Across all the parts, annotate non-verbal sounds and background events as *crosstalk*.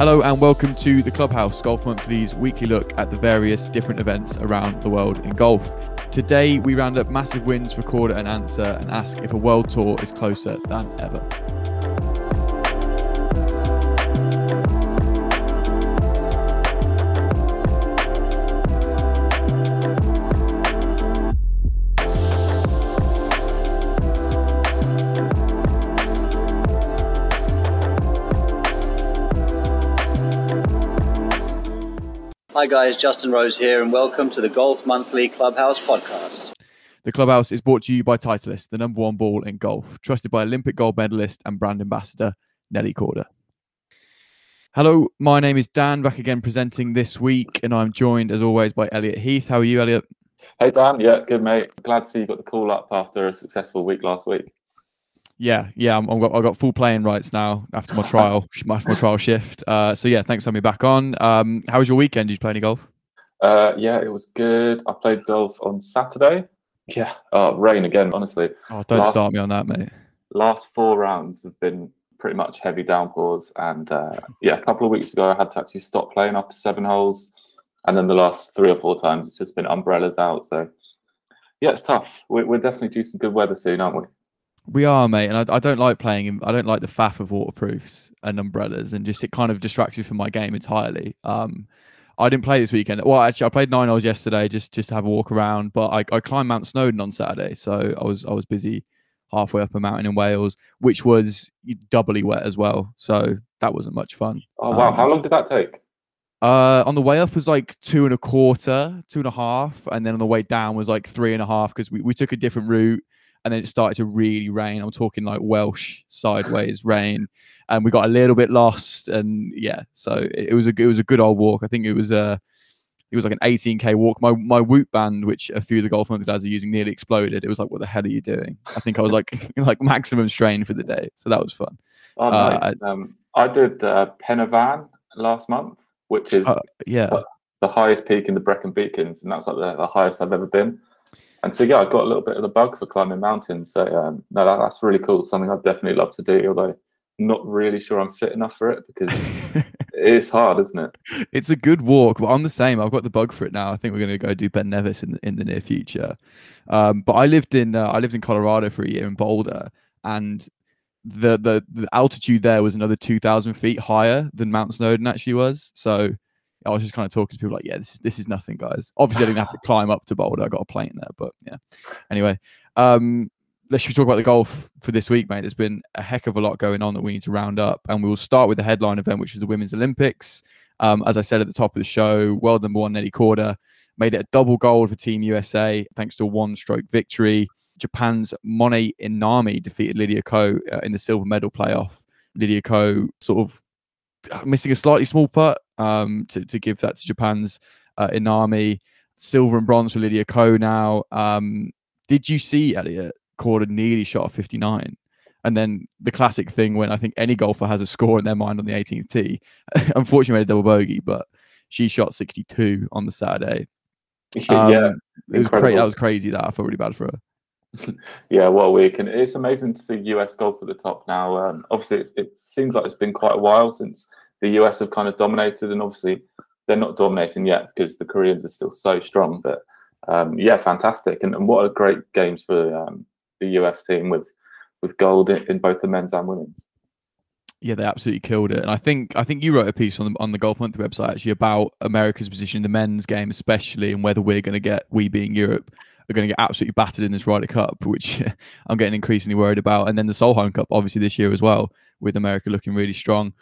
Hello and welcome to the Clubhouse Golf Monthly's weekly look at the various different events around the world in golf. Today we round up massive wins Korda and Ancer and ask if a world tour is closer than ever. Hi guys, Justin Rose here, and welcome to the Golf Monthly Clubhouse podcast. The Clubhouse is brought to you by Titleist, the number one ball in golf, trusted by Olympic gold medalist and brand ambassador Nelly Korda. Hello, my name is Dan, back again presenting this week, and I'm joined as always by Elliot Heath. How are you, Elliot? Hey Dan, yeah, good mate. Glad to see you got the call up after a successful week last week. Yeah, yeah, I'm, I've got, I've got full playing rights now after my trial, *laughs* my, my trial shift. Uh, so yeah, thanks for having me back on. Um, how was your weekend? Did you play any golf? Uh, yeah, it was good. I played golf on Saturday. Yeah, oh, rain again. Honestly, Oh, don't Last- start me on that, mate. last four rounds have been pretty much heavy downpours, and uh, yeah, a couple of weeks ago I had to actually stop playing after seven holes, and then the last three or four times it's just been umbrellas out. So yeah, it's tough. We're, we're definitely due some good weather soon, aren't we? We are, mate, and I, I don't like playing. in- I don't like the faff of waterproofs and umbrellas, and just it kind of distracts you from my game entirely. Um, I didn't play this weekend. Well, actually, I played nine holes yesterday, just just to have a walk around. But I, I climbed Mount Snowdon on Saturday, so I was I was busy halfway up a mountain in Wales, which was doubly wet as well. So that wasn't much fun. Oh wow, Um, how long did that take? Uh, on the way up was like two and a quarter, two and a half, and then on the way down was like three and a half because we, we took a different route, and then it started to really rain. I'm talking like Welsh sideways rain, and we got a little bit lost, and yeah, so it, it was a it was a good old walk. I think it was a it was like an 18k walk. My my Whoop band, which a few of the golf monthly lads are using, nearly exploded. It was like, what the hell are you doing? I think I was like *laughs* like maximum strain for the day, so that was fun. Oh, uh, nice. um, I did uh, Pen y Fan last month, which is Uh, yeah, the highest peak in the Brecon Beacons, and that's like the, the highest I've ever been. And so yeah, I got a little bit of the bug for climbing mountains. So um, no, that, that's really cool. Something I'd definitely love to do. Although not really sure I'm fit enough for it because *laughs* it's hard, isn't it? it's a good walk, but I'm the same. I've got the bug for it now. I think we're going to go do Ben Nevis in the, in the near future. Um, but I lived in uh, I lived in Colorado for a year in Boulder, and the the the altitude there was another two thousand feet higher than Mount Snowdon actually was. So I was just kind of talking to people like, yeah, this is this is nothing, guys. Obviously, I didn't have to *laughs* climb up to Boulder. I got a plane there, but yeah. Anyway, um, let's should we talk about the golf for this week, mate. There's been a heck of a lot going on that we need to round up, and we will start with the headline event, which is the Women's Olympics. Um, as I said at the top of the show, world number one Nelly Korda made it a double gold for Team USA thanks to a one-stroke victory. Japan's Mone Inami defeated Lydia Ko uh, in the silver medal playoff. Lydia Ko sort of missing a slightly small putt um, to, to give that to Japan's uh, Inami. Silver and bronze for Lydia Ko now. Um, did you see Elliot Korda nearly shot a 59? And then the classic thing when I think any golfer has a score in their mind on the 18th tee. *laughs* Unfortunately, made a double bogey, but she shot 62 on the Saturday. yeah, Um, it was crazy. That was crazy. That I felt really bad for her. Yeah. What a week, and it's amazing to see US golf at the top now. Um, obviously, it, it seems like it's been quite a while since the US have kind of dominated, and obviously they're not dominating yet because the Koreans are still so strong. But um, yeah, fantastic, and, and what a great games for um, the US team with with gold in, in both the men's and women's. Yeah, they absolutely killed it. And I think I think you wrote a piece on the on the Golf Monthly website actually about America's position in the men's game, especially, and whether we're going to get we being Europe are going to get absolutely battered in this Ryder Cup, which *laughs* I'm getting increasingly worried about. And then the Solheim Cup, obviously this year as well, with America looking really strong.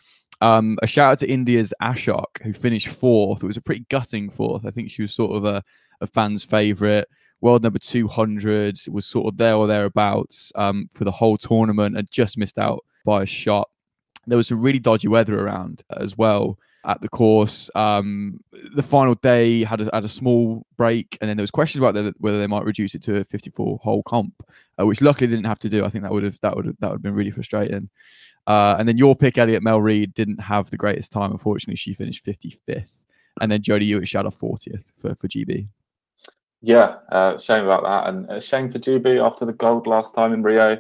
Um, a shout out to India's Ashok, who finished fourth. It was a pretty gutting fourth. I think she was sort of a, a fan's favourite. World number 200 was sort of there or thereabouts um, for the whole tournament and just missed out by a shot there was some really dodgy weather around as well at the course. Um, the final day had a, had a small break, and then there was questions about the, whether they might reduce it to a 54 hole comp, uh, which luckily they didn't have to do. I think that would have that would that would have been really frustrating. Uh, and then your pick, Elliot Mel Reid, didn't have the greatest time. Unfortunately, she finished 55th, and then Jodi Ewart Shadoff 40th for for GB. Yeah, uh, shame about that, and a shame for GB after the gold last time in Rio.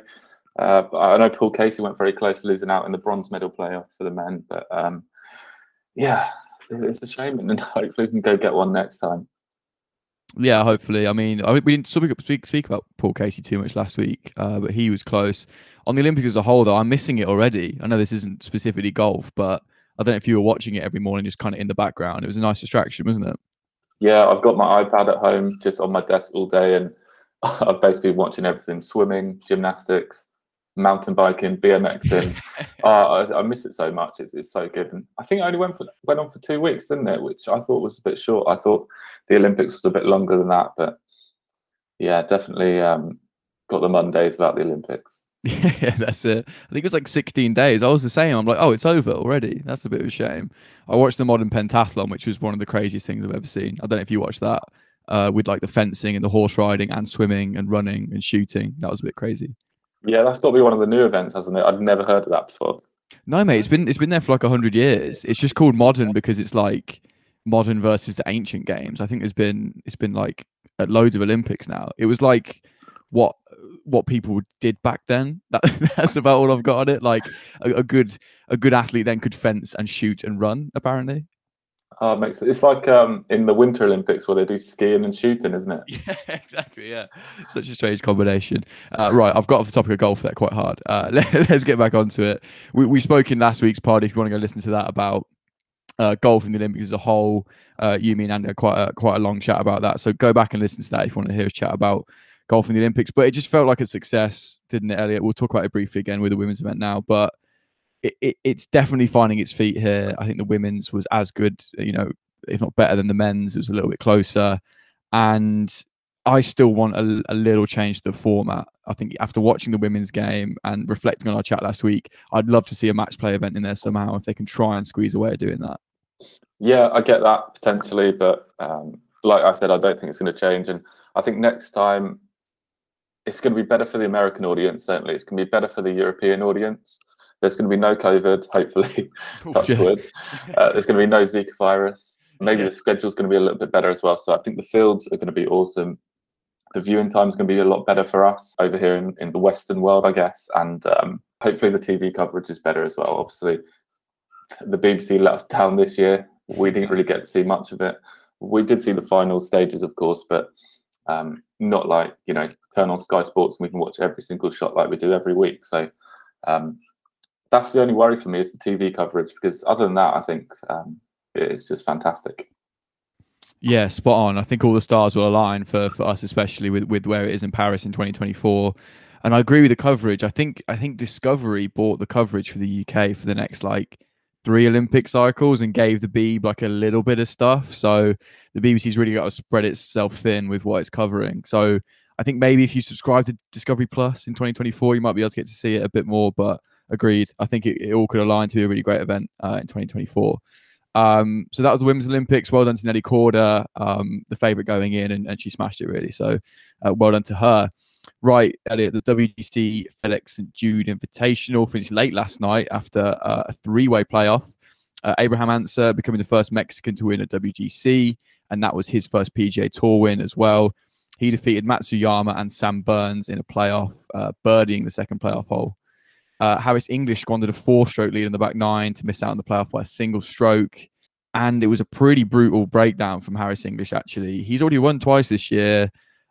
Uh, I know Paul Casey went very close to losing out in the bronze medal playoff for the men, but um, yeah, it's a shame, and *laughs* hopefully we can go get one next time. Yeah, hopefully. I mean, I, we didn't speak, speak about Paul Casey too much last week, uh, but he was close. On the Olympics as a whole, though, I'm missing it already. I know this isn't specifically golf, but I don't know if you were watching it every morning, just kind of in the background. It was a nice distraction, wasn't it? Yeah, I've got my iPad at home, just on my desk all day, and *laughs* I've basically been watching everything: swimming, gymnastics, mountain biking, BMXing. *laughs* uh, I, I, miss it so much. It's, it's so good. And I think I only went for went on for two weeks, didn't it? Which I thought was a bit short. I thought the Olympics was a bit longer than that, but yeah, definitely um, got the Mondays about the Olympics. *laughs* Yeah, that's it. I think it was like 16 days. I was the same. I'm like, oh, it's over already. That's a bit of a shame. I watched the modern pentathlon, which was one of the craziest things I've ever seen. I don't know if you watched that. Uh, with like the fencing and the horse riding and swimming and running and shooting. That was a bit crazy. Yeah, that's got to be one of the new events, hasn't it? I've never heard of that before. No, mate, it's been it's been there for like hundred years. It's just called modern because it's like modern versus the ancient games. I think there's been it's been like at loads of Olympics now. It was like what what people did back then. *laughs* That, that's about all I've got on it. Like a, a, good a good athlete then could fence and shoot and run. Apparently. Oh, it makes it's like um, in the Winter Olympics where they do skiing and shooting, isn't it? *laughs* Yeah, exactly. Yeah, such a strange combination. Uh, right, I've got off the topic of golf there quite hard. Uh, *laughs* let, us get back onto it. We we spoke in last week's party. If you want to go listen to that about uh, golf in the Olympics as a whole, uh, you, me, and Andy quite a quite a long chat about that. So go back and listen to that if you want to hear us chat about golf in the Olympics. But it just felt like a success, didn't it, Elliot? We'll talk about it briefly again with the women's event now, but. It, it, it's definitely finding its feet here. I think the women's was as good, you know, if not better than the men's. It was a little bit closer, and I still want a, a, little change to the format. I think after watching the women's game and reflecting on our chat last week, I'd love to see a match play event in there somehow if they can try and squeeze a way of doing that. Yeah, I get that potentially, but um, like I said, I don't think it's going to change. And I think next time it's going to be better for the American audience. Certainly, it's going to be better for the European audience. There's going to be no COVID, hopefully. *laughs* touch wood. Uh, there's going to be no Zika virus maybe yeah. the schedule's going to be a little bit better as well. So I think the fields are going to be awesome. The viewing time is going to be a lot better for us over here in, in the Western world, I guess. And um, hopefully the TV coverage is better as well. Obviously, the BBC let us down this year. We didn't really get to see much of it. We did see the final stages, of course, but um, not like, you know, turn on Sky Sports and we can watch every single shot like we do every week. So um, that's the only worry for me is the TV coverage because other than that, I think um, it's just fantastic. Yeah, spot on. I think all the stars will align for, for us, especially with, with where it is in Paris in 2024. And I agree with the coverage. I think I think Discovery bought the coverage for the UK for the next like three Olympic cycles and gave the Beeb like a little bit of stuff. So the BBC's really got to spread itself thin with what it's covering. So I think maybe if you subscribe to Discovery Plus in 2024, you might be able to get to see it a bit more. But agreed, I think it, it all could align to be a really great event uh, in 2024. Um, so that was the Women's Olympics. Well done to Nelly Korda, um, the favourite going in, and, and, she smashed it really. So uh, well done to her. Right, Elliot, the WGC FedEx St Jude Invitational finished late last night after uh, a three-way playoff. Uh, Abraham Ancer becoming the first Mexican to win a WGC, and that was his first PGA Tour win as well. He defeated Matsuyama and Sam Burns in a playoff, uh, birdieing the second playoff hole. Uh, Harris English squandered a four-stroke lead in the back nine to miss out on the playoff by a single stroke, and it was a pretty brutal breakdown from Harris English. Actually, he's already won twice this year,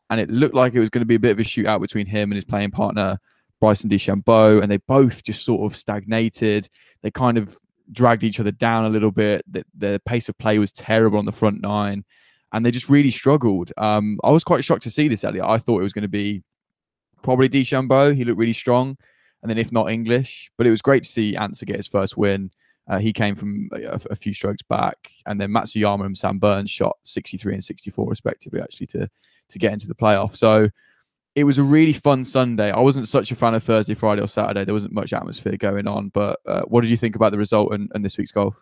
and it looked like it was going to be a bit of a shootout between him and his playing partner Bryson DeChambeau, and they both just sort of stagnated. They kind of dragged each other down a little bit. The, the pace of play was terrible on the front nine, and they just really struggled. Um, I was quite shocked to see this, Elliot. I thought it was going to be probably DeChambeau. He looked really strong and then if not English. But it was great to see Ancer get his first win. Uh, he came from a, a, few strokes back, and then Matsuyama and Sam Burns shot 63 and 64 respectively, actually to to get into the playoff. So it was a really fun Sunday. I wasn't such a fan of Thursday, Friday, or Saturday. There wasn't much atmosphere going on. But uh, what did you think about the result and, and this week's golf?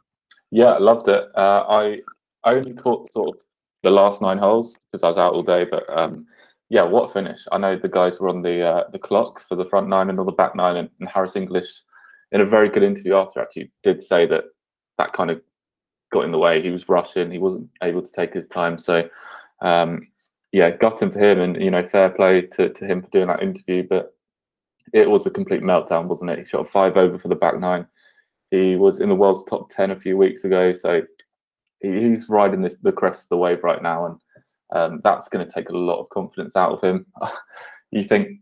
Yeah, I loved it. Uh, I I only caught sort of the last nine holes because I was out all day, but um, yeah, what finish! I know the guys were on the uh, the clock for the front nine and all the back nine, and, and, Harris English, in a very good interview after, actually did say that that kind of got in the way. He was rushing, he wasn't able to take his time. So, um, yeah, gutting for him, and you know, fair play to, to him for doing that interview. But it was a complete meltdown, wasn't it? He shot five over for the back nine. He was in the world's top 10 a few weeks ago. So he, he's riding this the crest of the wave right now. And um, that's going to take a lot of confidence out of him. *laughs* you think,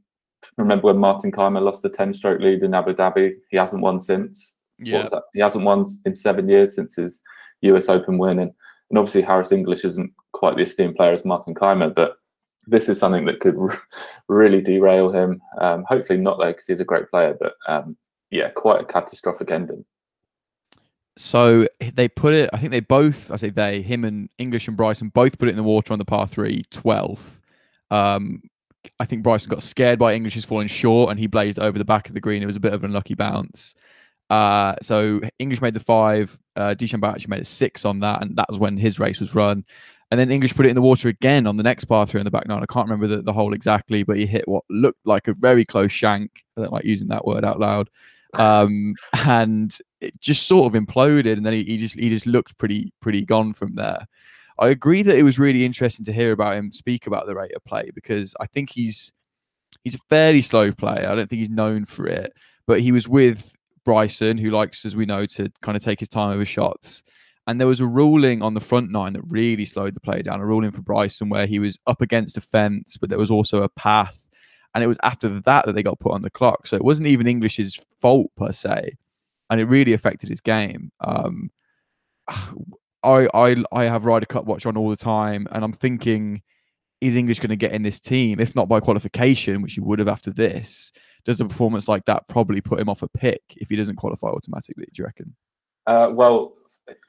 remember when Martin Kaymer lost the 10 stroke lead in Abu Dhabi? He hasn't won since. Yeah. He hasn't won in seven years since his US Open win. And, and obviously, Harris English isn't quite the esteemed player as Martin Kaymer, but this is something that could really derail him. Um, hopefully not though, because he's a great player. But um, yeah, quite a catastrophic ending. So they put it. I think they both. I say they, him and English and Bryson both put it in the water on the par three, 12th. Um, I think Bryson got scared by English's falling short, and he blazed over the back of the green. It was a bit of an unlucky bounce. Uh, so English made the five. Uh, DeChambeau actually made a six on that, and that was when his race was run. And then English put it in the water again on the next par three in the back nine. I can't remember the, the hole exactly, but he hit what looked like a very close shank. I don't like using that word out loud. Um, and it just sort of imploded, and then he, he just he just looked pretty pretty gone from there. I agree that it was really interesting to hear about him speak about the rate of play because I think he's he's a fairly slow player. I don't think he's known for it, but he was with Bryson, who likes, as we know, to kind of take his time over shots. And there was a ruling on the front nine that really slowed the play down, a ruling for Bryson where he was up against a fence, but there was also a path. And it was after that that they got put on the clock. So it wasn't even English's fault per se. And it really affected his game. Um, *sighs* I, I, I have Ryder Cup watch on all the time, and I'm thinking, is English going to get in this team? If not by qualification, which he would have after this, does a performance like that probably put him off a pick if he doesn't qualify automatically? Do you reckon? Uh, well,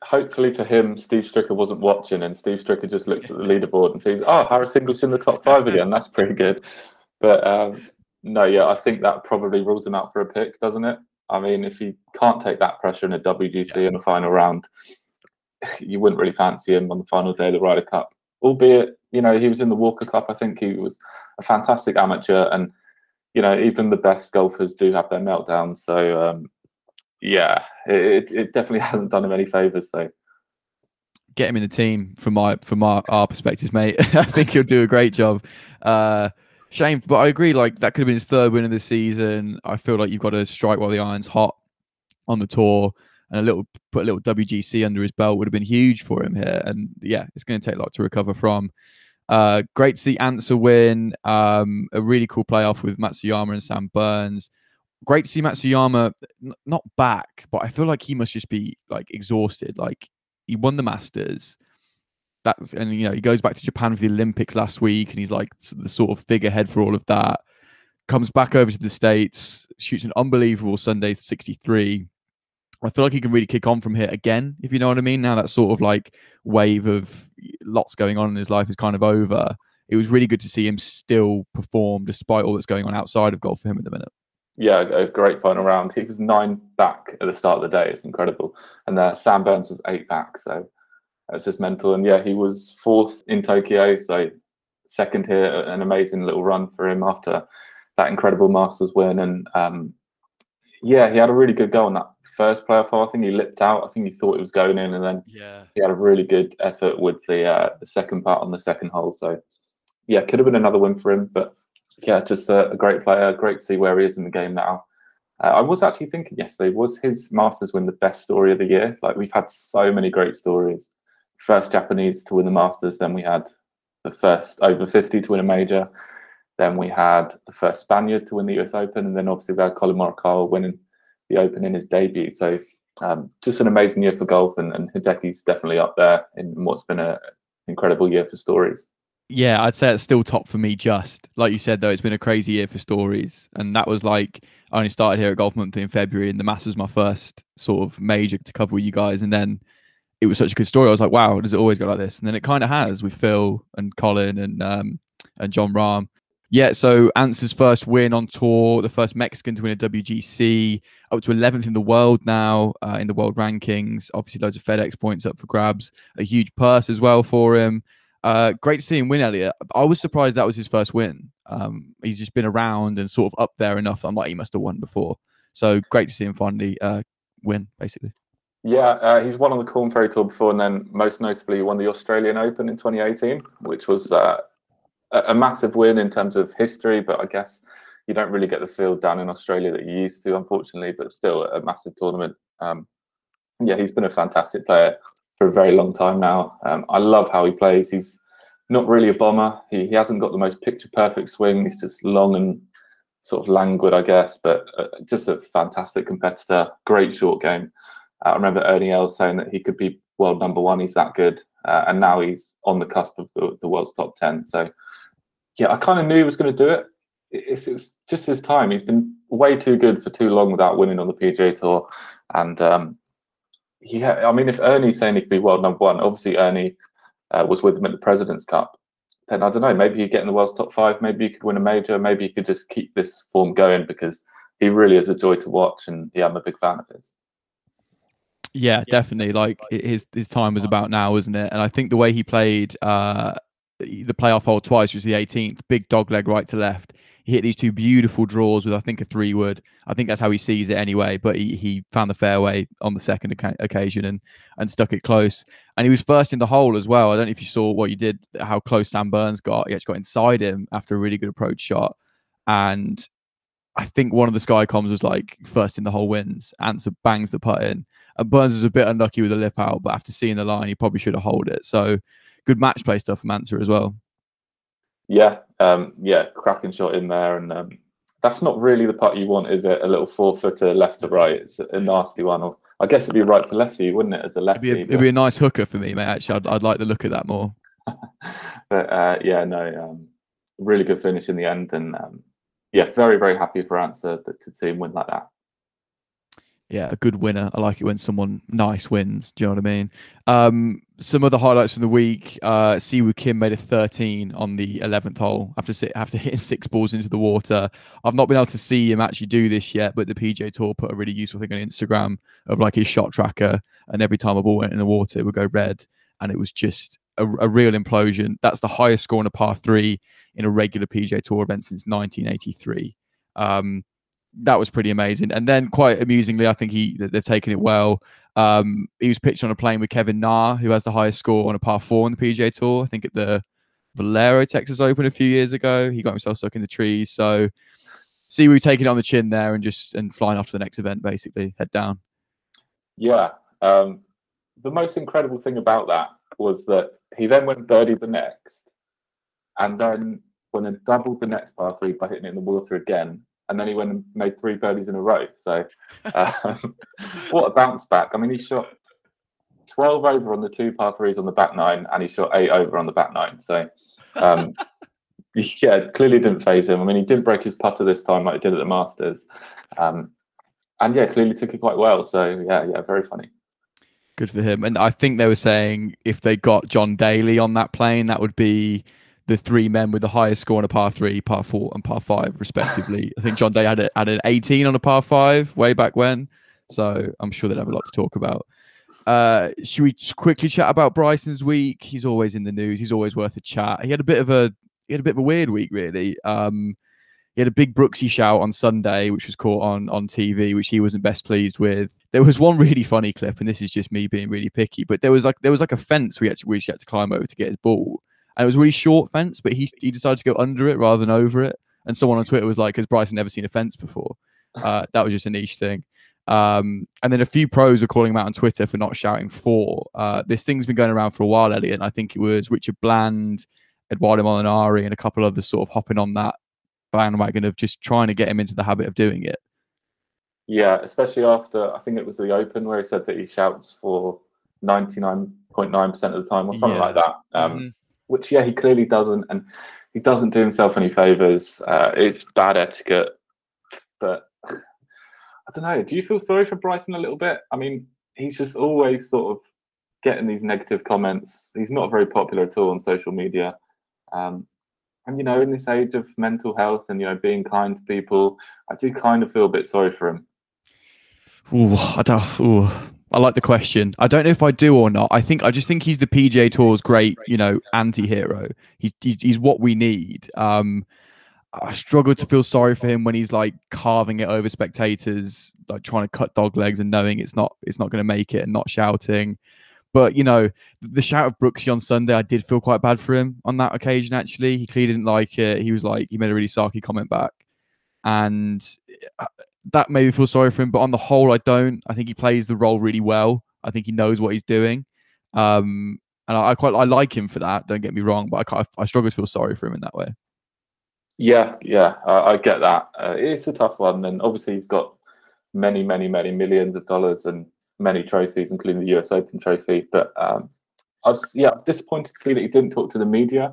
hopefully for him, Steve Stricker wasn't watching, and Steve Stricker just looks at the *laughs* leaderboard and sees, "Oh, Harris English in the top five again. That's pretty good." But um, no, yeah, I think that probably rules him out for a pick, doesn't it? I mean, if he can't take that pressure in a WGC yeah. in the final round, *sighs* you wouldn't really fancy him on the final day of the Ryder Cup. Albeit, you know, he was in the Walker Cup. I think he was a fantastic amateur, and you know, even the best golfers do have their meltdowns. So um, yeah, it, it definitely *laughs* hasn't done him any favors though. Get him in the team from my from our, our perspectives, mate. *laughs* I think he'll do a great job. Uh, shame, but I agree. Like that could have been his third win of the season. I feel like you've got to strike while the iron's hot on the tour, and a little put a little WGC under his belt would have been huge for him here. And yeah, it's going to take a lot to recover from. Uh, great to see Ancer win. Um, a really cool playoff with Matsuyama and Sam Burns great to see Matsuyama n- not back, but I feel like he must just be like exhausted. Like he won the Masters. That's and you know he goes back to Japan for the Olympics last week, and he's like the sort of figurehead for all of that. Comes back over to the states, shoots an unbelievable Sunday 63. I feel like he can really kick on from here again, if you know what I mean. Now that sort of like wave of lots going on in his life is kind of over. It was really good to see him still perform despite all that's going on outside of golf for him at the minute yeah, a great final round. He was nine back at the start of the day. It's incredible. And uh, Sam Burns was eight back. So that's just mental. And yeah, he was fourth in Tokyo. So second here, an amazing little run for him after that incredible Masters win. And um, yeah, he had a really good go on that first playoff hole. I think he lipped out. I think he thought it was going in. And then yeah, he had a really good effort with the, uh, the second part on the second hole. So yeah, could have been another win for him. But yeah, just a, a, great player. Great to see where he is in the game now. Uh, I was actually thinking yesterday, was his Masters win the best story of the year? Like we've had so many great stories. First Japanese to win the Masters, then we had the first over 50 to win a major. Then we had the first Spaniard to win the US Open, and then obviously we had Collin Morikawa winning the Open in his debut. So um, just an amazing year for golf, and, and Hideki's definitely up there in what's been an incredible year for stories yeah, I'd say it's still top for me. Just like you said, though, it's been a crazy year for stories, and that was like I only started here at Golf Monthly in February, and the Masters my first sort of major to cover with you guys, and then it was such a good story. I was like, wow, does it always go like this? And then it kind of has with Phil and Collin and um, and Jon Rahm. Yeah, so Ancer's first win on tour, the first Mexican to win a WGC, up to 11th in the world now uh, in the world rankings. Obviously, loads of FedEx points up for grabs, a huge purse as well for him. Uh, great to see him win, Elliot. I was surprised that was his first win. Um, he's just been around and sort of up there enough. I'm like, he must have won before. So great to see him finally uh, win, basically. Yeah, uh, he's won on the Korn Ferry Tour before, and then most notably won the Australian Open in 2018, which was uh, a massive win in terms of history. But I guess you don't really get the field down in Australia that you used to, unfortunately. But still, a massive tournament. Um, yeah, he's been a fantastic player for a very long time now. Um, I love how he plays. He's not really a bomber. He, he hasn't got the most picture perfect swing. He's just long and sort of languid, I guess, but uh, just a fantastic competitor. Great short game. I remember Ernie Els saying that he could be world number one. He's that good, uh, and now he's on the cusp of the, the world's top ten. So, yeah, I kind of knew he was going to do it. It, it was just his time. He's been way too good for too long without winning on the PGA Tour, and um, yeah, I mean, if Ernie's saying he could be world number one, obviously Ernie uh, was with him at the President's Cup. Then I don't know. Maybe he'd get in the world's top five. Maybe he could win a major. Maybe he could just keep this form going because he really is a joy to watch, and yeah, I'm a big fan of his. Yeah, definitely. Like his his time was about now, isn't it? And I think the way he played uh, the playoff hole twice was the 18th, big dog leg right to left. He hit these two beautiful draws with I think a three wood. I think that's how he sees it anyway. But he, he found the fairway on the second occasion and and stuck it close. And he was first in the hole as well. I don't know if you saw what you did, how close Sam Burns got. He actually got inside him after a really good approach shot. And I think one of the sky comms was like first in the hole wins. Ancer bangs the putt in. And Burns was a bit unlucky with the lip out, but after seeing the line, he probably should have hold it. So good match play stuff from Ancer as well. Yeah, um, yeah, cracking shot in there, and um, that's not really the putt you want, is it? A little four footer left to right. It's a nasty one. Or I guess it'd be right to lefty, wouldn't it? As a lefty, it'd be a, it'd be a nice hooker for me, mate. Actually, I'd, I'd like the look of that more. *laughs* but uh, yeah, no, um, really good finish in the end, and um, yeah, very very happy for Ancer to, to see him win like that yeah, a good winner. I like it when someone nice wins. Do you know what I mean? Um, some other highlights from the week: uh, Siwoo Kim made a 13 on the 11th hole after after hitting six balls into the water. I've not been able to see him actually do this yet, but the PJ Tour put a really useful thing on Instagram of like his shot tracker, and every time a ball went in the water, it would go red, and it was just a, a real implosion. That's the highest score on a par three in a regular PGA Tour event since 1983. Um, that was pretty amazing. And then, quite amusingly, I think he they've taken it well. Um, he was pitched on a plane with Kevin Na, who has the highest score on a par four on the PGA Tour. I think at the Valero Texas Open a few years ago. He got himself stuck in the trees. So, Si Woo taking it on the chin there and just and flying off to the next event, basically head down. Yeah. Um, the most incredible thing about that was that he then went birdie the next, and then went and doubled the next par three by hitting it in the water again and then he went and made three birdies in a row. So, *laughs* um, what a bounce back! I mean, he shot twelve over on the two par threes on the back nine, and he shot eight over on the back nine. So, um, *laughs* yeah, clearly didn't phase him. I mean, he didn't break his putter this time, like he did at the Masters, um, and yeah, clearly took it quite well. So, yeah, yeah, very funny. Good for him. And I think they were saying if they got John Daly on that plane, that would be the three men with the highest score on a par three, par four, and par five, respectively. I think John Day had, a, had an 18 on a par five way back when. So I'm sure they'd have a lot to talk about. Uh, should we quickly chat about Bryson's week? He's always in the news. He's always worth a chat. He had a bit of a he had a bit of a weird week, really. Um, he had a big Brooksy shout on Sunday, which was caught on on TV, which he wasn't best pleased with. There was one really funny clip, and this is just me being really picky. But there was like there was like a fence we actually had to climb over to get his ball, and it was a really short fence, but he he decided to go under it rather than over it. And someone on Twitter was like, "Has Bryson never seen a fence before?" Uh, that was just a niche thing. Um, and then a few pros were calling him out on Twitter for not shouting for. Uh, this thing's been going around for a while, Elliot. I think it was Richard Bland, Eduardo Molinari, and a couple others sort of hopping on that bandwagon of just trying to get him into the habit of doing it. Yeah, especially after I think it was the Open where he said that he shouts for ninety nine point nine percent of the time or something yeah. like that. Um, mm-hmm which yeah, he clearly doesn't, and he doesn't do himself any favors. Uh, it's bad etiquette, but *sighs* I don't know. Do you feel sorry for Bryson a little bit? I mean, he's just always sort of getting these negative comments. He's not very popular at all on social media. Um, and you know, in this age of mental health and you know being kind to people, I do kind of feel a bit sorry for him. Ooh, I don't. Ooh. I like the question. I don't know if I do or not. I think I just think he's the PGA Tour's great, you know, anti-hero. He's he's, he's what we need. Um, I struggle to feel sorry for him when he's like carving it over spectators, like trying to cut dog legs and knowing it's not it's not going to make it and not shouting. But you know, the shout of Brooksy on Sunday, I did feel quite bad for him on that occasion. Actually, he clearly didn't like it. He was like, he made a really sarky comment back, and uh, that made me feel sorry for him. But on the whole, I don't. I think he plays the role really well. I think he knows what he's doing. Um, and I, I quite I like him for that. Don't get me wrong, but I I struggle to feel sorry for him in that way. Yeah, yeah, I, I get that. Uh, it's a tough one, and obviously he's got many, many, many millions of dollars and many trophies, including the US Open trophy. But um, I was yeah disappointed to see that he didn't talk to the media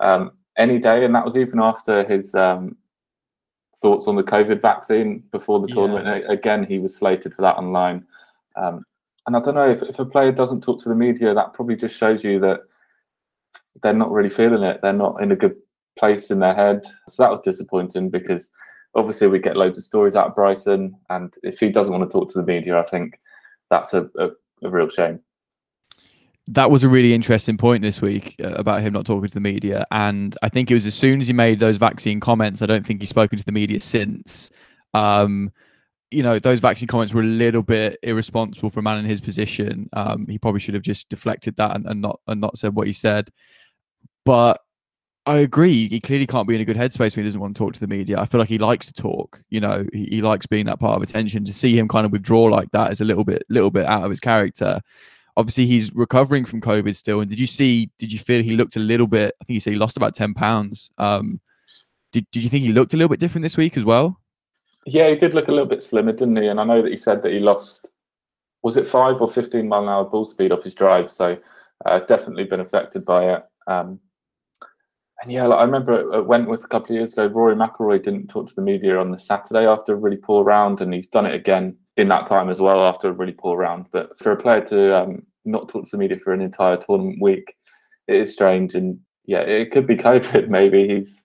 um, any day, and that was even after his um, thoughts on the COVID vaccine before the yeah. tournament. Again, he was slated for that online. Um, and I don't know if, if a player doesn't talk to the media, that probably just shows you that they're not really feeling it. They're not in a good place in their head. So that was disappointing because obviously we get loads of stories out of Bryson, and if he doesn't want to talk to the media, I think that's a, a, a real shame. That was a really interesting point this week uh, about him not talking to the media, and I think it was as soon as he made those vaccine comments. I don't think he's spoken to the media since. Um, you know, those vaccine comments were a little bit irresponsible for a man in his position. Um, he probably should have just deflected that and, and not and not said what he said. But I agree. He clearly can't be in a good headspace when he doesn't want to talk to the media. I feel like he likes to talk. You know, he, he likes being that part of attention. To see him kind of withdraw like that is a little bit, little bit out of his character. Obviously, he's recovering from COVID still. And did you see? Did you feel he looked a little bit? I think he said he lost about ten pounds. Um, did Did you think he looked a little bit different this week as well? Yeah, he did look a little bit slimmer, didn't he? And I know that he said that he lost, was it five or 15 mile an hour ball speed off his drive? So uh, definitely been affected by it. Um, and yeah, like I remember it at Wentworth a couple of years ago, Rory McIlroy didn't talk to the media on the Saturday after a really poor round, and he's done it again in that time as well after a really poor round. But for a player to um, not talk to the media for an entire tournament week, it is strange. And yeah, it could be *laughs* COVID. Maybe he's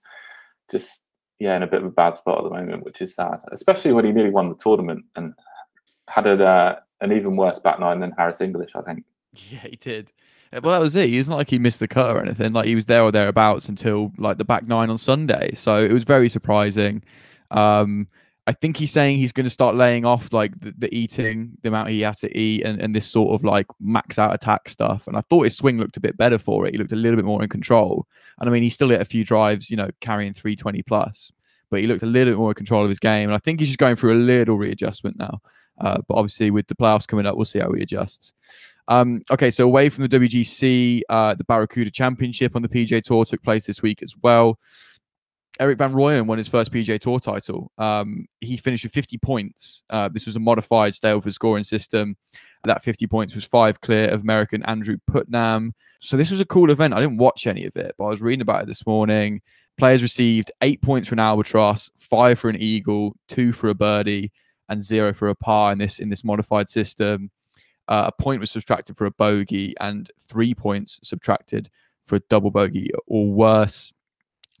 just yeah in a bit of a bad spot at the moment, which is sad, especially when he nearly won the tournament and had a, uh, an even worse back nine than Harris English, I think. *laughs* Yeah, he did. Well, that was it. It's not like he missed the cut or anything. Like he was there or thereabouts until like the back nine on Sunday. So it was very surprising. Um, I think he's saying he's going to start laying off like the, the, eating, the amount he had to eat, and, and this sort of like max out attack stuff. And I thought his swing looked a bit better for it. He looked a little bit more in control. And I mean, he still hit a few drives, you know, carrying 320 plus, but he looked a little bit more in control of his game. And I think he's just going through a little readjustment now. Uh, but obviously, with the playoffs coming up, we'll see how he adjusts. Um, okay, so away from the WGC, uh, the Barracuda Championship on the PJ Tour took place this week as well. Erik van Rooyen won his first PJ Tour title. Um, he finished with 50 points. Uh, this was a modified Stableford scoring system. That 50 points was five clear of American Andrew Putnam. So this was a cool event. I didn't watch any of it, but I was reading about it this morning. Players received eight points for an albatross, five for an eagle, two for a birdie, and zero for a par in this in this modified system. Uh, a point was subtracted for a bogey, and three points subtracted for a double bogey or worse.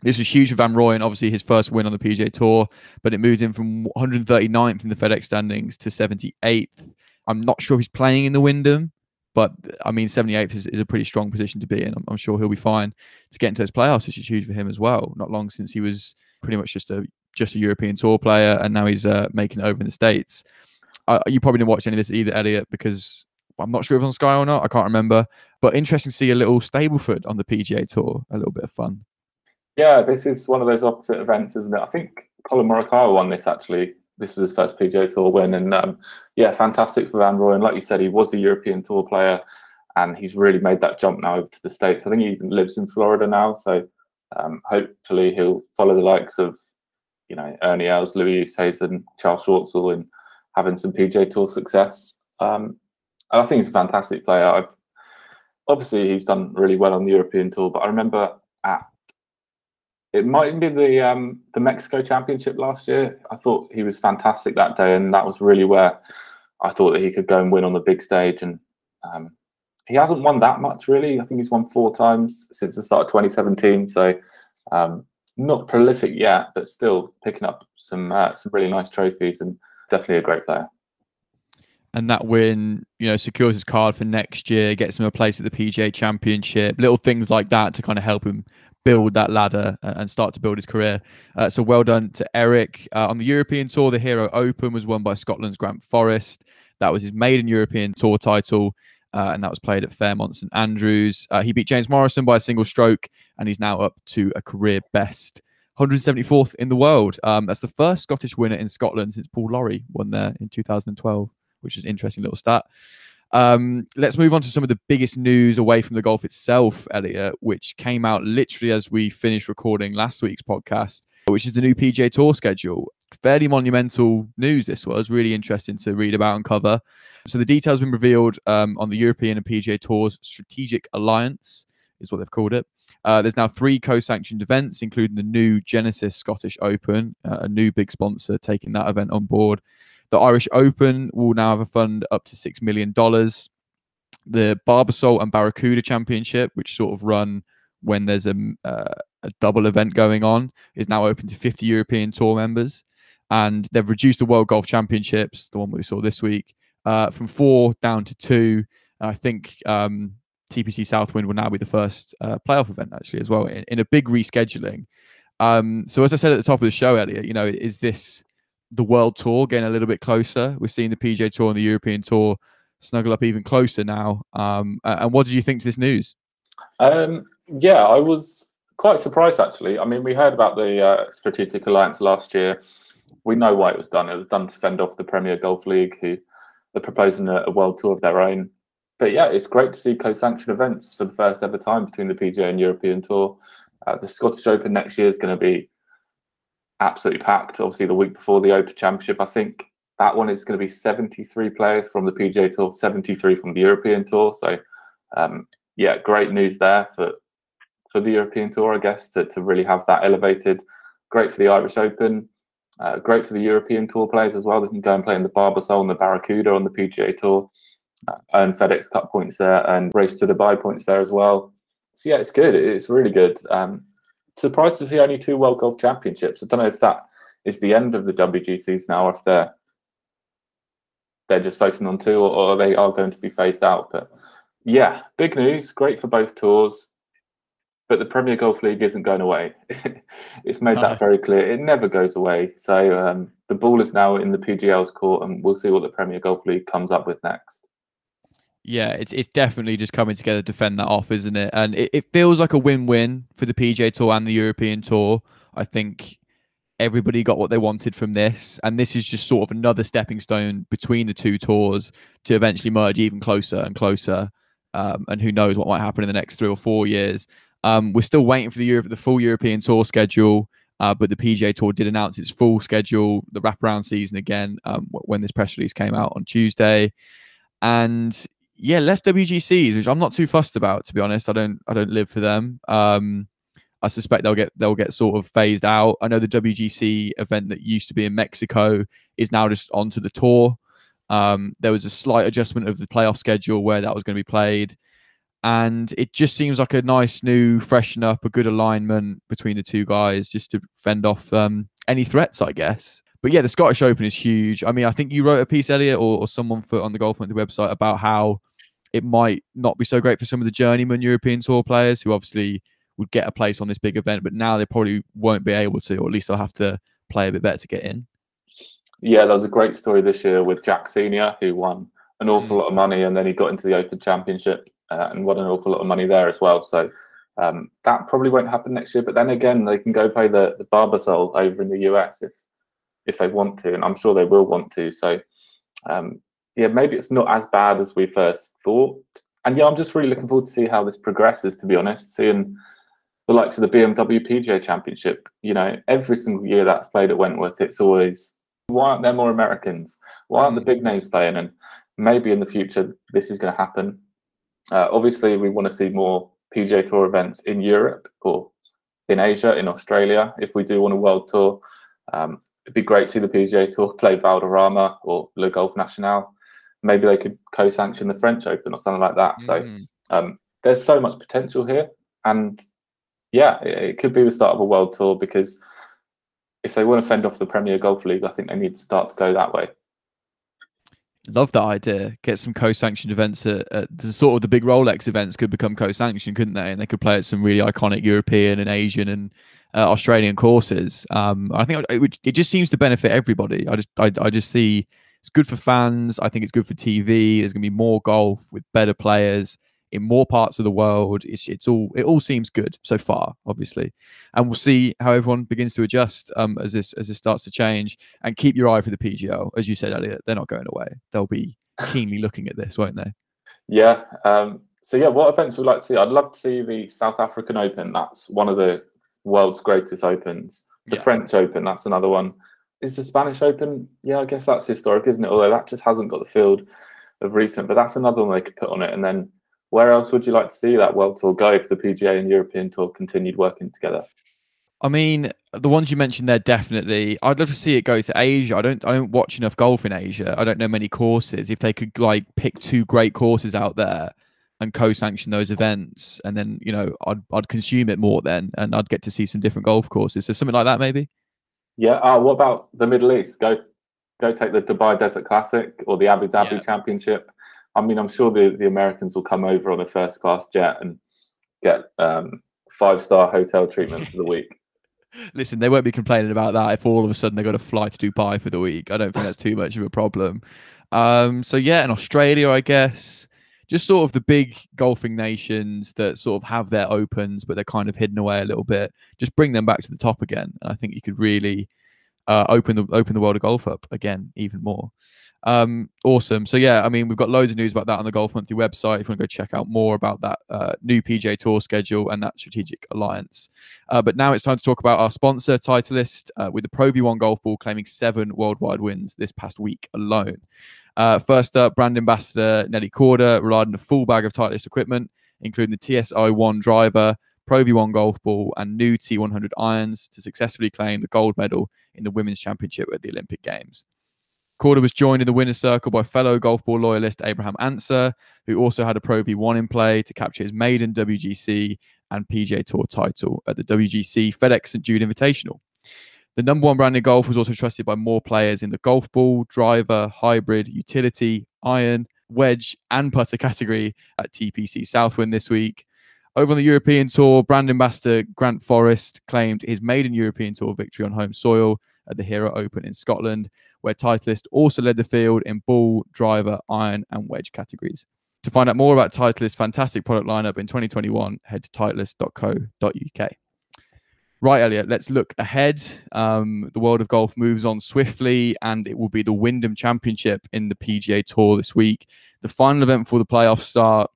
This was huge for Van Rooyen, obviously his first win on the PGA Tour, but it moved him from 139th in the FedEx standings to 78th. I'm not sure if he's playing in the Wyndham, but I mean, 78th is, is a pretty strong position to be in. I'm, I'm, sure he'll be fine to get into those playoffs, which is huge for him as well. Not long since he was pretty much just a just a European Tour player, and now he's uh, making it over in the States uh, you probably didn't watch any of this either, Elliot, because I'm not sure if it's on Sky or not. I can't remember. But interesting to see a little Stableford on the PGA Tour. A little bit of fun. Yeah, this is one of those opposite events, isn't it? I think Collin Morikawa won this actually. This was his first PGA Tour win, and um, yeah, fantastic for Van Rooyen. Like you said, he was a European Tour player, and he's really made that jump now to the states. I think he even lives in Florida now, so um, hopefully he'll follow the likes of you know Ernie Els, Louis Oosthuizen, Charles Schwartzel, and having some PJ Tour success. Um, and I think he's a fantastic player. I've, obviously, he's done really well on the European Tour, but I remember at it might be the um, the Mexico Championship last year. I thought he was fantastic that day, and that was really where I thought that he could go and win on the big stage. And um, he hasn't won that much, really. I think he's won four times since the start of 2017. So um, not prolific yet, but still picking up some uh, some really nice trophies and definitely a great player. And that win, you know, secures his card for next year, gets him a place at the PGA Championship, little things like that to kind of help him build that ladder and start to build his career. Uh, so well done to Erik. Uh, on the European Tour, the Hero Open was won by Scotland's Grant Forrest. That was his maiden European Tour title, uh, and that was played at Fairmont St Andrews. Uh, he beat James Morrison by a single stroke, and he's now up to a career best 174th in the world. Um, that's the first Scottish winner in Scotland since Paul Lawrie won there in 2012, which is an interesting little stat. Um, let's move on to some of the biggest news away from the golf itself, Elliot, which came out literally as we finished recording last week's podcast, which is the new PGA Tour schedule. Fairly monumental news, this was really interesting to read about and cover. So, the details have been revealed um, on the European and PGA Tour's Strategic Alliance, is what they've called it. Uh, there's now three co-sanctioned events, including the new Genesis Scottish Open, uh, a new big sponsor taking that event on board. The Irish Open will now have a fund up to six million dollars. The Barbasol and Barracuda Championship, which sort of run when there's a, uh, a double event going on, is now open to 50 European Tour members, and they've reduced the World Golf Championships, the one we saw this week, uh, from four down to two. I think um, TPC Southwind will now be the first uh, playoff event actually as well in, in a big rescheduling. Um, so as I said at the top of the show, Elliot, you know, is this the World Tour getting a little bit closer? We're seeing the PGA Tour and the European Tour snuggle up even closer now. Um, and what did you think to this news? Um, yeah, I was quite surprised actually. I mean, we heard about the uh, Strategic Alliance last year. We know why it was done. It was done to fend off the Premier Golf League, who are proposing a, a world tour of their own but yeah, it's great to see co-sanctioned events for the first ever time between the PGA and European Tour. Uh, the Scottish Open next year is going to be absolutely packed. Obviously, the week before the Open Championship, I think that one is going to be 73 players from the PGA Tour, 73 from the European Tour. So, um, yeah, great news there for for the European Tour, I guess, to, to really have that elevated. Great for the Irish Open. Uh, great for the European Tour players as well. They can go and play in the Barbasol and the Barracuda on the PGA Tour earn FedEx Cup points there and race to Dubai points there as well. So yeah, it's good. It's really good. Um, surprised to see only two World Golf Championships. I don't know if that is the end of the WGCs now, or if they're they're just focusing on two, or, or they are going to be phased out. But yeah, big news. Great for both tours. But the Premier Golf League isn't going away. *laughs* it's made that very clear. It never goes away. So um, the ball is now in the PGL's court, and we'll see what the Premier Golf League comes up with next. Yeah, it's it's definitely just coming together to defend that off, isn't it? And it, it feels like a win-win for the PGA Tour and the European Tour. I think everybody got what they wanted from this, and this is just sort of another stepping stone between the two tours to eventually merge even closer and closer. Um, and who knows what might happen in the next three or four years? Um, we're still waiting for the Europe, the full European Tour schedule. Uh, but the PGA Tour did announce its full schedule, the wraparound season again, um, when this press release came out on Tuesday. And yeah, less WGCs, which I'm not too fussed about, to be honest. I don't I don't live for them. Um, I suspect they'll get they'll get sort of phased out. I know the WGC event that used to be in Mexico is now just onto the tour. Um, there was a slight adjustment of the playoff schedule where that was going to be played, and it just seems like a nice new freshen up, a good alignment between the two guys, just to fend off um, any threats, I guess but yeah, the Scottish Open is huge. I mean, I think you wrote a piece, Elliot, or, or someone for on the Golf Monthly website about how it might not be so great for some of the journeyman European Tour players who obviously would get a place on this big event, but now they probably won't be able to, or at least they'll have to play a bit better to get in. Yeah, there was a great story this year with Jack Senior, who won an awful mm. lot of money, and then he got into the Open Championship uh, and won an awful lot of money there as well. So um, that probably won't happen next year. But then again, they can go play the the Barbasol over in the US if if they want to, and I'm sure they will want to. So, um, yeah, maybe it's not as bad as we first thought. And yeah, I'm just really looking forward to see how this progresses. To be honest, seeing the likes of the BMW PGA Championship, you know, every single year that's played at Wentworth, it's always why aren't there more Americans? Why aren't the big names playing? And maybe in the future this is going to happen. Uh, obviously, we want to see more PGA Tour events in Europe or in Asia, in Australia. If we do want a world tour, um, it'd be great to see the PGA Tour play Valderrama or Le Golf National. Maybe they could co-sanction the French Open or something like that. Mm-hmm. So um, there's so much potential here, and yeah, it, it, could be the start of a world tour because if they want to fend off the Premier Golf League, I think they need to start to go that way. Love that idea. Get some co-sanctioned events at, at the sort of the big Rolex events could become co-sanctioned, couldn't they? And they could play at some really iconic European and Asian and uh, Australian courses. Um, I think it, it, just seems to benefit everybody. I just I, I just see it's good for fans. I think it's good for TV. There's going to be more golf with better players in more parts of the world. It's it's all it all seems good so far, obviously, and we'll see how everyone begins to adjust um, as this as this starts to change. And keep your eye for the PGL, as you said, Elliot. They're not going away. They'll be keenly looking at this, won't they? Yeah. Um, so yeah, what events would like to see? I'd love to see the South African Open. That's one of the world's greatest opens. The Yeah. French Open. That's another one. Is the Spanish Open? Yeah, I guess that's historic, isn't it? Although that just hasn't got the field of recent. But that's another one they could put on it. And then where else would you like to see that World Tour go if the PGA and European Tour continued working together? I mean, the ones you mentioned there definitely. I'd love to see it go to Asia. I don't. I don't watch enough golf in Asia. I don't know many courses. If they could like pick two great courses out there and co-sanction those events, and then you know, I'd I'd consume it more then, and I'd get to see some different golf courses. So something like that, maybe. Yeah. Uh, what about the Middle East? Go, go take the Dubai Desert Classic or the Abu Dhabi Yeah. Championship. I mean, I'm sure the, the Americans will come over on a first class jet and get um, five star hotel treatment for the week. *laughs* Listen, they won't be complaining about that if all of a sudden they got to fly to Dubai for the week. I don't think that's too much of a problem. Um, so yeah, in Australia, I guess, just sort of the big golfing nations that sort of have their opens, but they're kind of hidden away a little bit. Just bring them back to the top again, and I think you could really uh, open the open the world of golf up again even more. Um, awesome. So yeah, I mean, we've got loads of news about that on the Golf Monthly website. If you want to go check out more about that uh, new PGA Tour schedule and that strategic alliance. Uh, but now it's time to talk about our sponsor, Titleist, uh, with the Pro V1 golf ball claiming seven worldwide wins this past week alone. Uh, first up, brand ambassador Nelly Korda relied on a full bag of Titleist equipment, including the TSI 1 driver, Pro V1 golf ball, and new T100 irons to successfully claim the gold medal in the Women's Championship at the Olympic Games. Korda was joined in the winner's circle by fellow golf ball loyalist Abraham Ancer, who also had a Pro V1 in play to capture his maiden WGC and PGA Tour title at the WGC FedEx St Jude Invitational. The number one brand in golf was also trusted by more players in the golf ball, driver, hybrid, utility, iron, wedge, and putter category at TPC Southwind this week. Over on the European Tour, brand ambassador Grant Forrest claimed his maiden European Tour victory on home soil at the Hero Open in Scotland, where Titleist also led the field in ball, driver, iron, and wedge categories. To find out more about Titleist's fantastic product lineup in 2021, head to titleist.co.uk. Right, Elliot, let's look ahead. Um, the world of golf moves on swiftly, and it will be the Wyndham Championship in the PGA Tour this week. The final event before the playoffs start.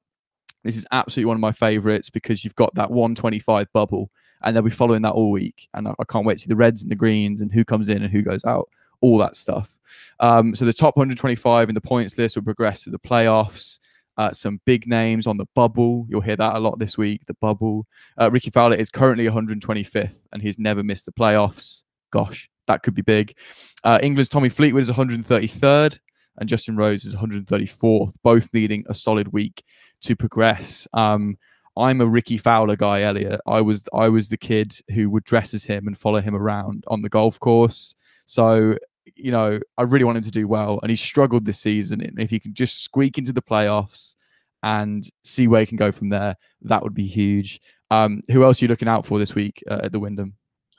This is absolutely one of my favorites because you've got that 125 bubble, and they'll be following that all week. And I, I can't wait to see the reds and the greens and who comes in and who goes out, all that stuff. Um, so the top 125 in the points list will progress to the playoffs. Uh, some big names on the bubble. You'll hear that a lot this week. The bubble. Uh, Rickie Fowler is currently 125th, and he's never missed the playoffs. Gosh, that could be big. Uh, England's Tommy Fleetwood is 133rd, and Justin Rose is 134th, both needing a solid week to progress. Um, I'm a Rickie Fowler guy, Elliot. I was I was the kid who would dress as him and follow him around on the golf course. So you know, I really want him to do well, and he struggled this season. And if he can just squeak into the playoffs and see where he can go from there, that would be huge. Um, who else are you looking out for this week uh, at the Wyndham?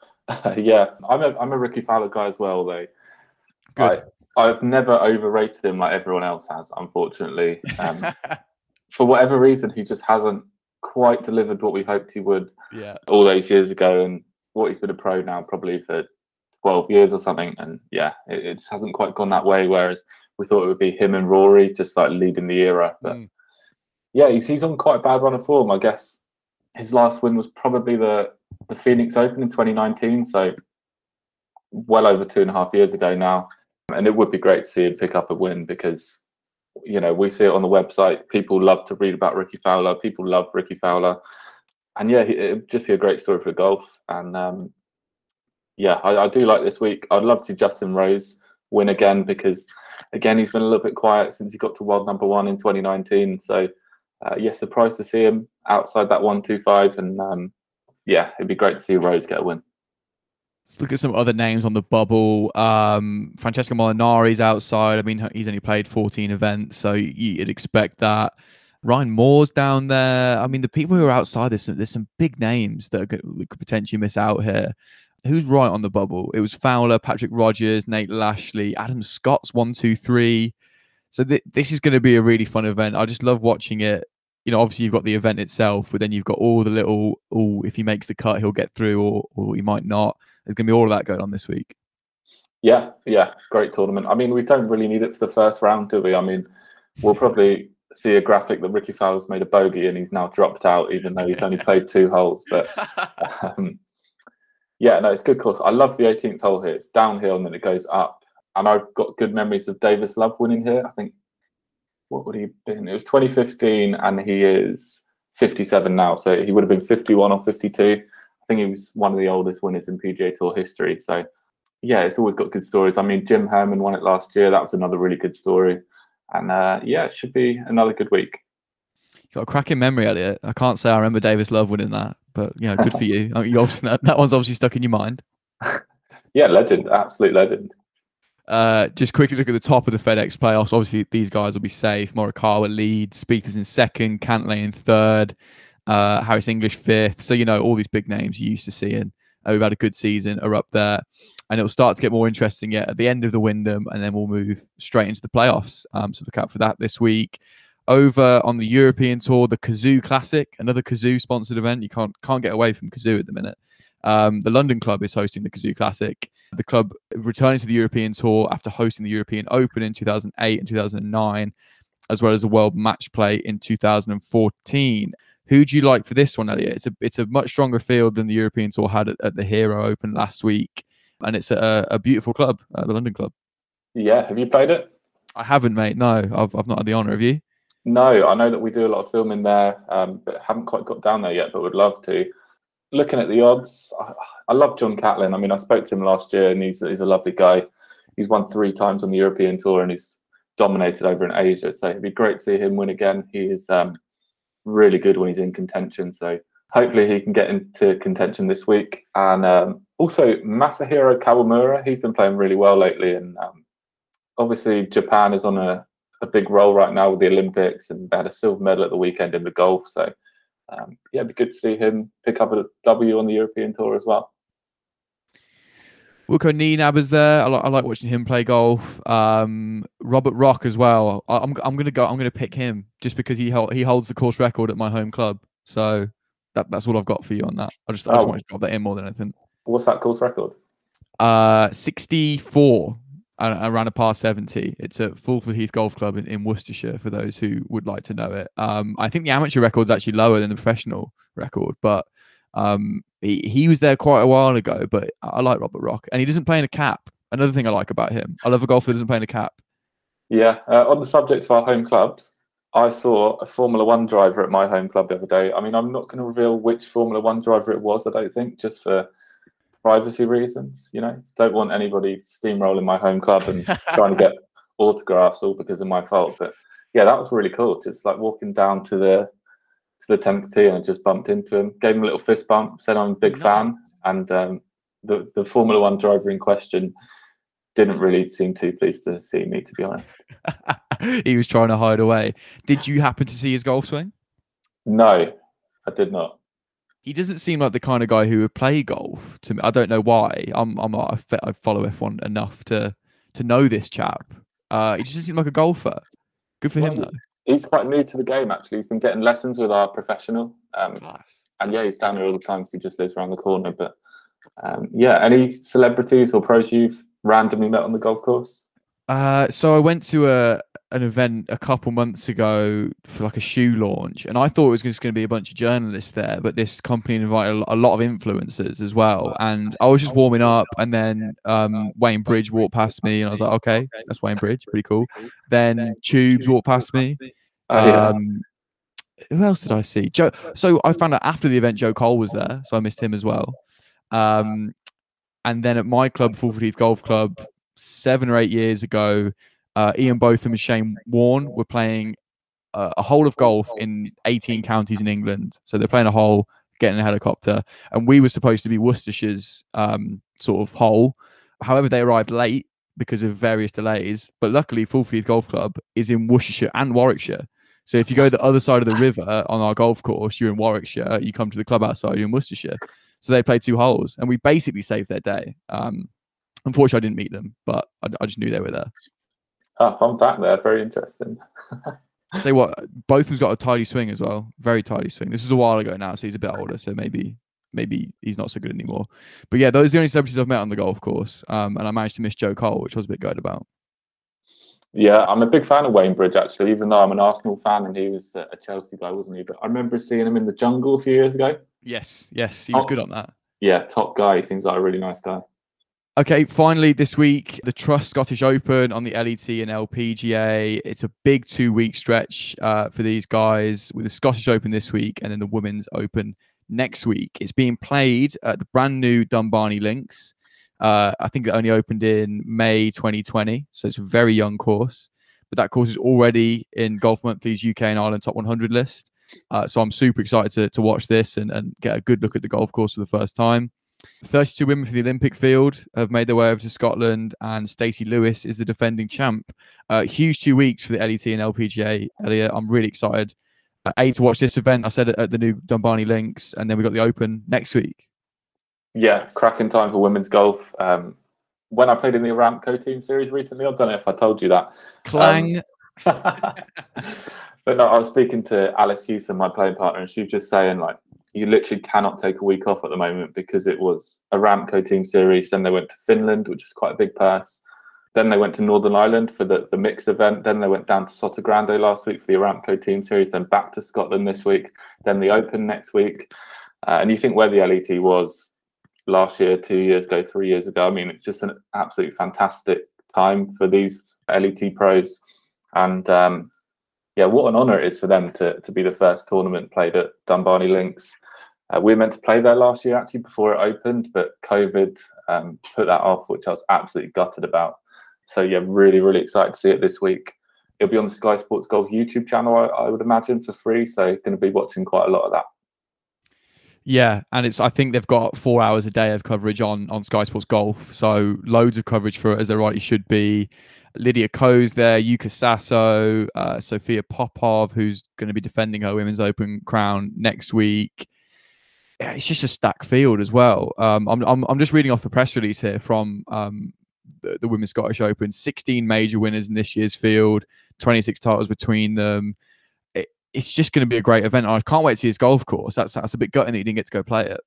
*laughs* yeah, I'm a I'm a Rickie Fowler guy as well, though. Good. I, I've never overrated him like everyone else has, unfortunately. Um, *laughs* for whatever reason, he just hasn't quite delivered what we hoped he would yeah, all those years ago, and what he's been a pro now probably for 12 years or something. And yeah, it, it just hasn't quite gone that way. Whereas we thought it would be him and Rory just like leading the era. But Mm. yeah, he's, he's on quite a bad run of form. I guess his last win was probably the, the Phoenix Open in 2019. So well over two and a half years ago now. And it would be great to see him pick up a win because, you know, we see it on the website. People love to read about Rickie Fowler. People love Rickie Fowler. And yeah, it'd just be a great story for golf. And um, yeah, I, I do like this week. I'd love to see Justin Rose win again because, again, he's been a little bit quiet since he got to world number one in 2019. So, uh, yeah, surprised to see him outside that 125. And um, yeah, it'd be great to see Rose get a win. Let's look at some other names on the bubble. Um, Francesco Molinari's outside. I mean, he's only played 14 events, so you'd expect that. Ryan Moore's down there. I mean, the people who are outside, there's some, there's some big names that, that could potentially miss out here. Who's right on the bubble? It was Fowler, Patrick Rodgers, Nate Lashley, Adam Scott's one, two, three. So th- this is going to be a really fun event. I just love watching it. you know, obviously you've got the event itself, but then you've got all the little, oh, if he makes the cut, he'll get through, or or he might not. There's going to be all of that going on this week. Yeah, yeah, great tournament. I mean, we don't really need it for the first round, do we? I mean, we'll probably see a graphic that Rickie Fowler's made a bogey and he's now dropped out, even though he's only played two holes. But *laughs* um, yeah, no, it's good course. I love the 18th hole here. It's downhill and then it goes up. And I've got good memories of Davis Love winning here. I think what would he have been? It was 2015, and he is 57 now. So he would have been 51 or 52. I think he was one of the oldest winners in PGA Tour history. So yeah, it's always got good stories. I mean, Jim Herman won it last year. That was another really good story. And uh, yeah, it should be another good week. Got a cracking memory, Elliot. I can't say I remember Davis Love winning that, but you know, good for you. you obviously, that one's obviously stuck in your mind. *laughs* yeah, legend, absolute legend. Uh, just quickly look at the top of the FedEx playoffs. Obviously, these guys will be safe. Morikawa leads, Spieth's in second, Cantlay in third, uh, Harris English fifth. So you know all these big names you used to see, and uh, we've had a good season are up there, and it'll start to get more interesting yet at the end of the Wyndham, and then we'll move straight into the playoffs. Um, so look out for that this week. Over on the European Tour, the Cazoo Classic, another Cazoo sponsored event. You can't can't get away from Cazoo at the minute. Um, the London club is hosting the Cazoo Classic. The club returning to the European Tour after hosting the European Open in 2008 and 2009, as well as the World Match Play in 2014. Who do you like for this one, Elliot? It's a it's a much stronger field than the European Tour had at, at the Hero Open last week, and it's a, a beautiful club, uh, the London club. Yeah, have you played it? I haven't, mate. No, I've I've not had the honour. Have you? No, I know that we do a lot of filming there, um, but haven't quite got down there yet. But would love to looking at the odds, I, I, love John Catlin. I mean, I spoke to him last year, and he's he's a lovely guy. He's won three times on the European Tour, and he's dominated over in Asia. So it'd be great to see him win again. He is um, really good when he's in contention. So hopefully he can get into contention this week. And um, also Masahiro Kawamura, he's been playing really well lately, and um, obviously Japan is on a, a big role right now with the Olympics, and they had a silver medal at the weekend in the golf. So um, yeah, it'd be good to see him pick up a W on the European Tour as well. Wilco Nienaber's there. I like, I like watching him play golf. Um, Robert Rock as well. I, am I'm, I'm gonna go. I'm gonna pick him just because he he holds the course record at my home club. So that that's all I've got for you on that. I just I just oh. want to drop that in more than anything. What's that course record? Uh, 64 around a par 70. It's at Fulford Heath Golf Club in, in, Worcestershire for those who would like to know it. Um, I think the amateur record's actually lower than the professional record, but um, he, he was there quite a while ago. But I like Robert Rock, and he doesn't play in a cap. Another thing I like about him, I love a golfer that doesn't play in a cap. Yeah, uh, on the subject of our home clubs, I saw a Formula One driver at my home club the other day. I mean, I'm not going to reveal which Formula One driver it was. I don't think, just for privacy reasons. You know, don't want anybody steamrolling my home club and *laughs* trying to get autographs all because of my fault. But yeah, that was really cool. Just like walking down to the to the tenth tee and I just bumped into him, gave him a little fist bump, said I'm a big fan, and um, the the Formula One driver in question didn't really seem too pleased to see me, to be honest. *laughs* he was trying to hide away. Did you happen to see his golf swing? No, I did not he doesn't seem like the kind of guy who would play golf to me. I don't know why. I'm I'm not, I follow F1 enough to to know this chap. Uh, he just doesn't seem like a golfer. Good for well, him though. He's quite new to the game actually. He's been getting lessons with our professional. Um, nice. And yeah, he's down here all the time because he just lives around the corner. But um, yeah, any celebrities or pros you've randomly met on the golf course? Uh, so I went to a an event a couple months ago for like a shoe launch, and I thought it was just going to be a bunch of journalists there, but this company invited a lot of influencers as well. And I was just warming up, and then um, Wayne Bridge walked past me, and I was like, okay, that's Wayne Bridge, pretty cool. Then Tubes walked past me. Um, who else did I see? Joe. So I found out after the event, Joe Cole was there, so I missed him as well. Um, and then at my club, Fulford Heath Golf Club, seven or eight years ago, uh, Ian Botham and Shane Warne were playing uh, a hole of golf in 18 counties in England. So they're playing a hole, getting a helicopter, and we were supposed to be Worcestershire's um, sort of hole. However, they arrived late because of various delays. But luckily, Fulford Golf Club is in Worcestershire and Warwickshire. So if you go the other side of the river on our golf course, you're in Warwickshire. You come to the club outside, you're in Worcestershire. So they played two holes, and we basically saved their day. Um, unfortunately, I didn't meet them, but I, I just knew they were there. Oh, fun fact there. Very interesting. Tell you what, both of them's got a tidy swing as well. Very tidy swing. This is a while ago now, so he's a bit older. So maybe maybe he's not so good anymore. But yeah, those are the only celebrities I've met on the golf course. Um, and I managed to miss Joe Cole, which I was a bit good about. Yeah, I'm a big fan of Wayne Bridge actually, even though I'm an Arsenal fan and he was a Chelsea guy, wasn't he? But I remember seeing him in the jungle a few years ago. Yes, yes, he was Oh. good on that. Yeah, top guy. He seems like a really nice guy. Okay, finally this week, the Trust Scottish Open on the LET and LPGA. It's a big two week stretch uh, for these guys with the Scottish Open this week and then the Women's Open next week. It's being played at the brand new Dumbarnie Links. Uh, I think it only opened in May 2020, so it's a very young course. But that course is already in Golf Monthly's UK and Ireland top 100 list. Uh, so I'm super excited to, to watch this and, and get a good look at the golf course for the first time. 32 women for the Olympic field have made their way over to Scotland, and Stacey Lewis is the defending champ. Uh, huge two weeks for the LET and LPGA. Elliot, I'm really excited. Uh, a to watch this event. I said it at the new Dumbarnie Links, and then we got the Open next week. Yeah, cracking time for women's golf. Um, when I played in the Aramco team series recently, I don't know if I told you that. Clang. *laughs* but no, I was speaking to Alice Hewson, my playing partner, and she was just saying like you literally cannot take a week off at the moment because it was a Ramco team series. Then they went to Finland, which is quite a big purse. Then they went to Northern Ireland for the, the mixed event. Then they went down to Sotogrande last week for the Aramco team series. Then back to Scotland this week. Then the Open next week. Uh, and you think where the LET was last year, two years ago, three years ago. I mean, it's just an absolutely fantastic time for these LET pros. And um, yeah, what an honour it is for them to, to be the first tournament played at Dumbarnie Links. Uh, we were meant to play there last year actually before it opened, but COVID um, put that off, which I was absolutely gutted about. So yeah, really, really excited to see it this week. It'll be on the Sky Sports Golf YouTube channel, I, I would imagine, for free. So going to be watching quite a lot of that. Yeah, and it's I think they've got four hours a day of coverage on on Sky Sports Golf, so loads of coverage for it as there rightly should be. Lydia Ko's there, Yuka Saso, uh, Sophia Popov, who's going to be defending her Women's Open crown next week. Yeah, it's just a stacked field as well. Um, I'm, I'm I'm just reading off the press release here from um, the, the Women's Scottish Open. 16 major winners in this year's field, 26 titles between them It- it's just going to be a great event. I can't wait to see his golf course. That's that's a bit gutting that he didn't get to go play it.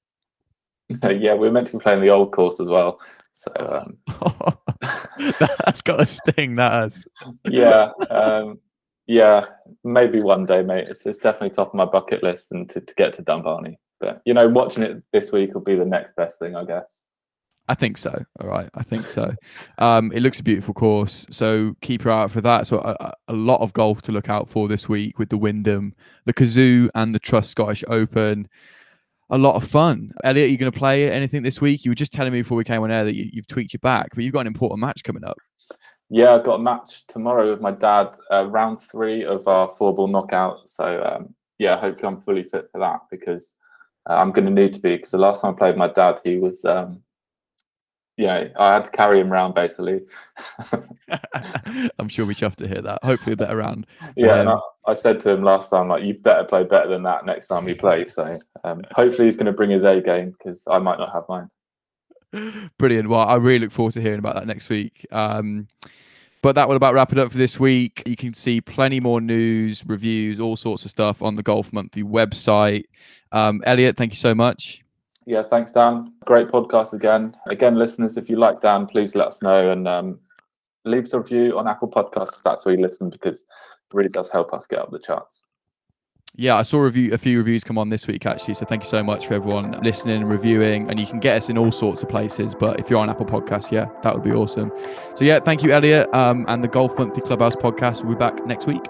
*laughs* yeah, we were meant to be playing the old course as well. So um, *laughs* That's got a sting. That has. yeah, um, yeah, maybe one day, mate. It's, it's definitely top of my bucket list and to, to get to Dumbarnie. But you know, watching it this week will be the next best thing, I guess. I think so. All right, I think so. Um, it looks a beautiful course, so keep your eye out for that. So a, a- a lot of golf to look out for this week with the Wyndham, the Cazoo, and the Trust Scottish Open. A lot of fun. Elliot, you going to play anything this week? You were just telling me before we came on air that you, you've tweaked your back, but you've got an important match coming up. Yeah, I've got a match tomorrow with my dad, uh, round three of our four ball knockout. So um, yeah, hopefully I'm fully fit for that because uh, I'm going to need to be because the last time I played my dad, he was, um, know, I had to carry him around basically. *laughs* I'm sure we should have to hear that. Hopefully, a better round. Yeah, Um, I, I said to him last time, like, you better play better than that next time you play. So um, hopefully he's going to bring his A game because I might not have mine. Brilliant. Well, I really look forward to hearing about that next week. Um, but that will about wrap it up for this week. You can see plenty more news, reviews, all sorts of stuff on the Golf Monthly website. Um, Elliot, thank you so much. Yeah, thanks, Dan. Great podcast again. Again, listeners, if you like Dan, please let us know and um, leave us a review on Apple Podcasts. That's where you listen because it really does help us get up the charts. Yeah, I saw review, a few reviews come on this week actually. So thank you so much for everyone listening and reviewing. And you can get us in all sorts of places. But if you're on Apple Podcasts, yeah, that would be awesome. So yeah, thank you, Elliot. Um, and the Golf Monthly Clubhouse podcast will be back next week.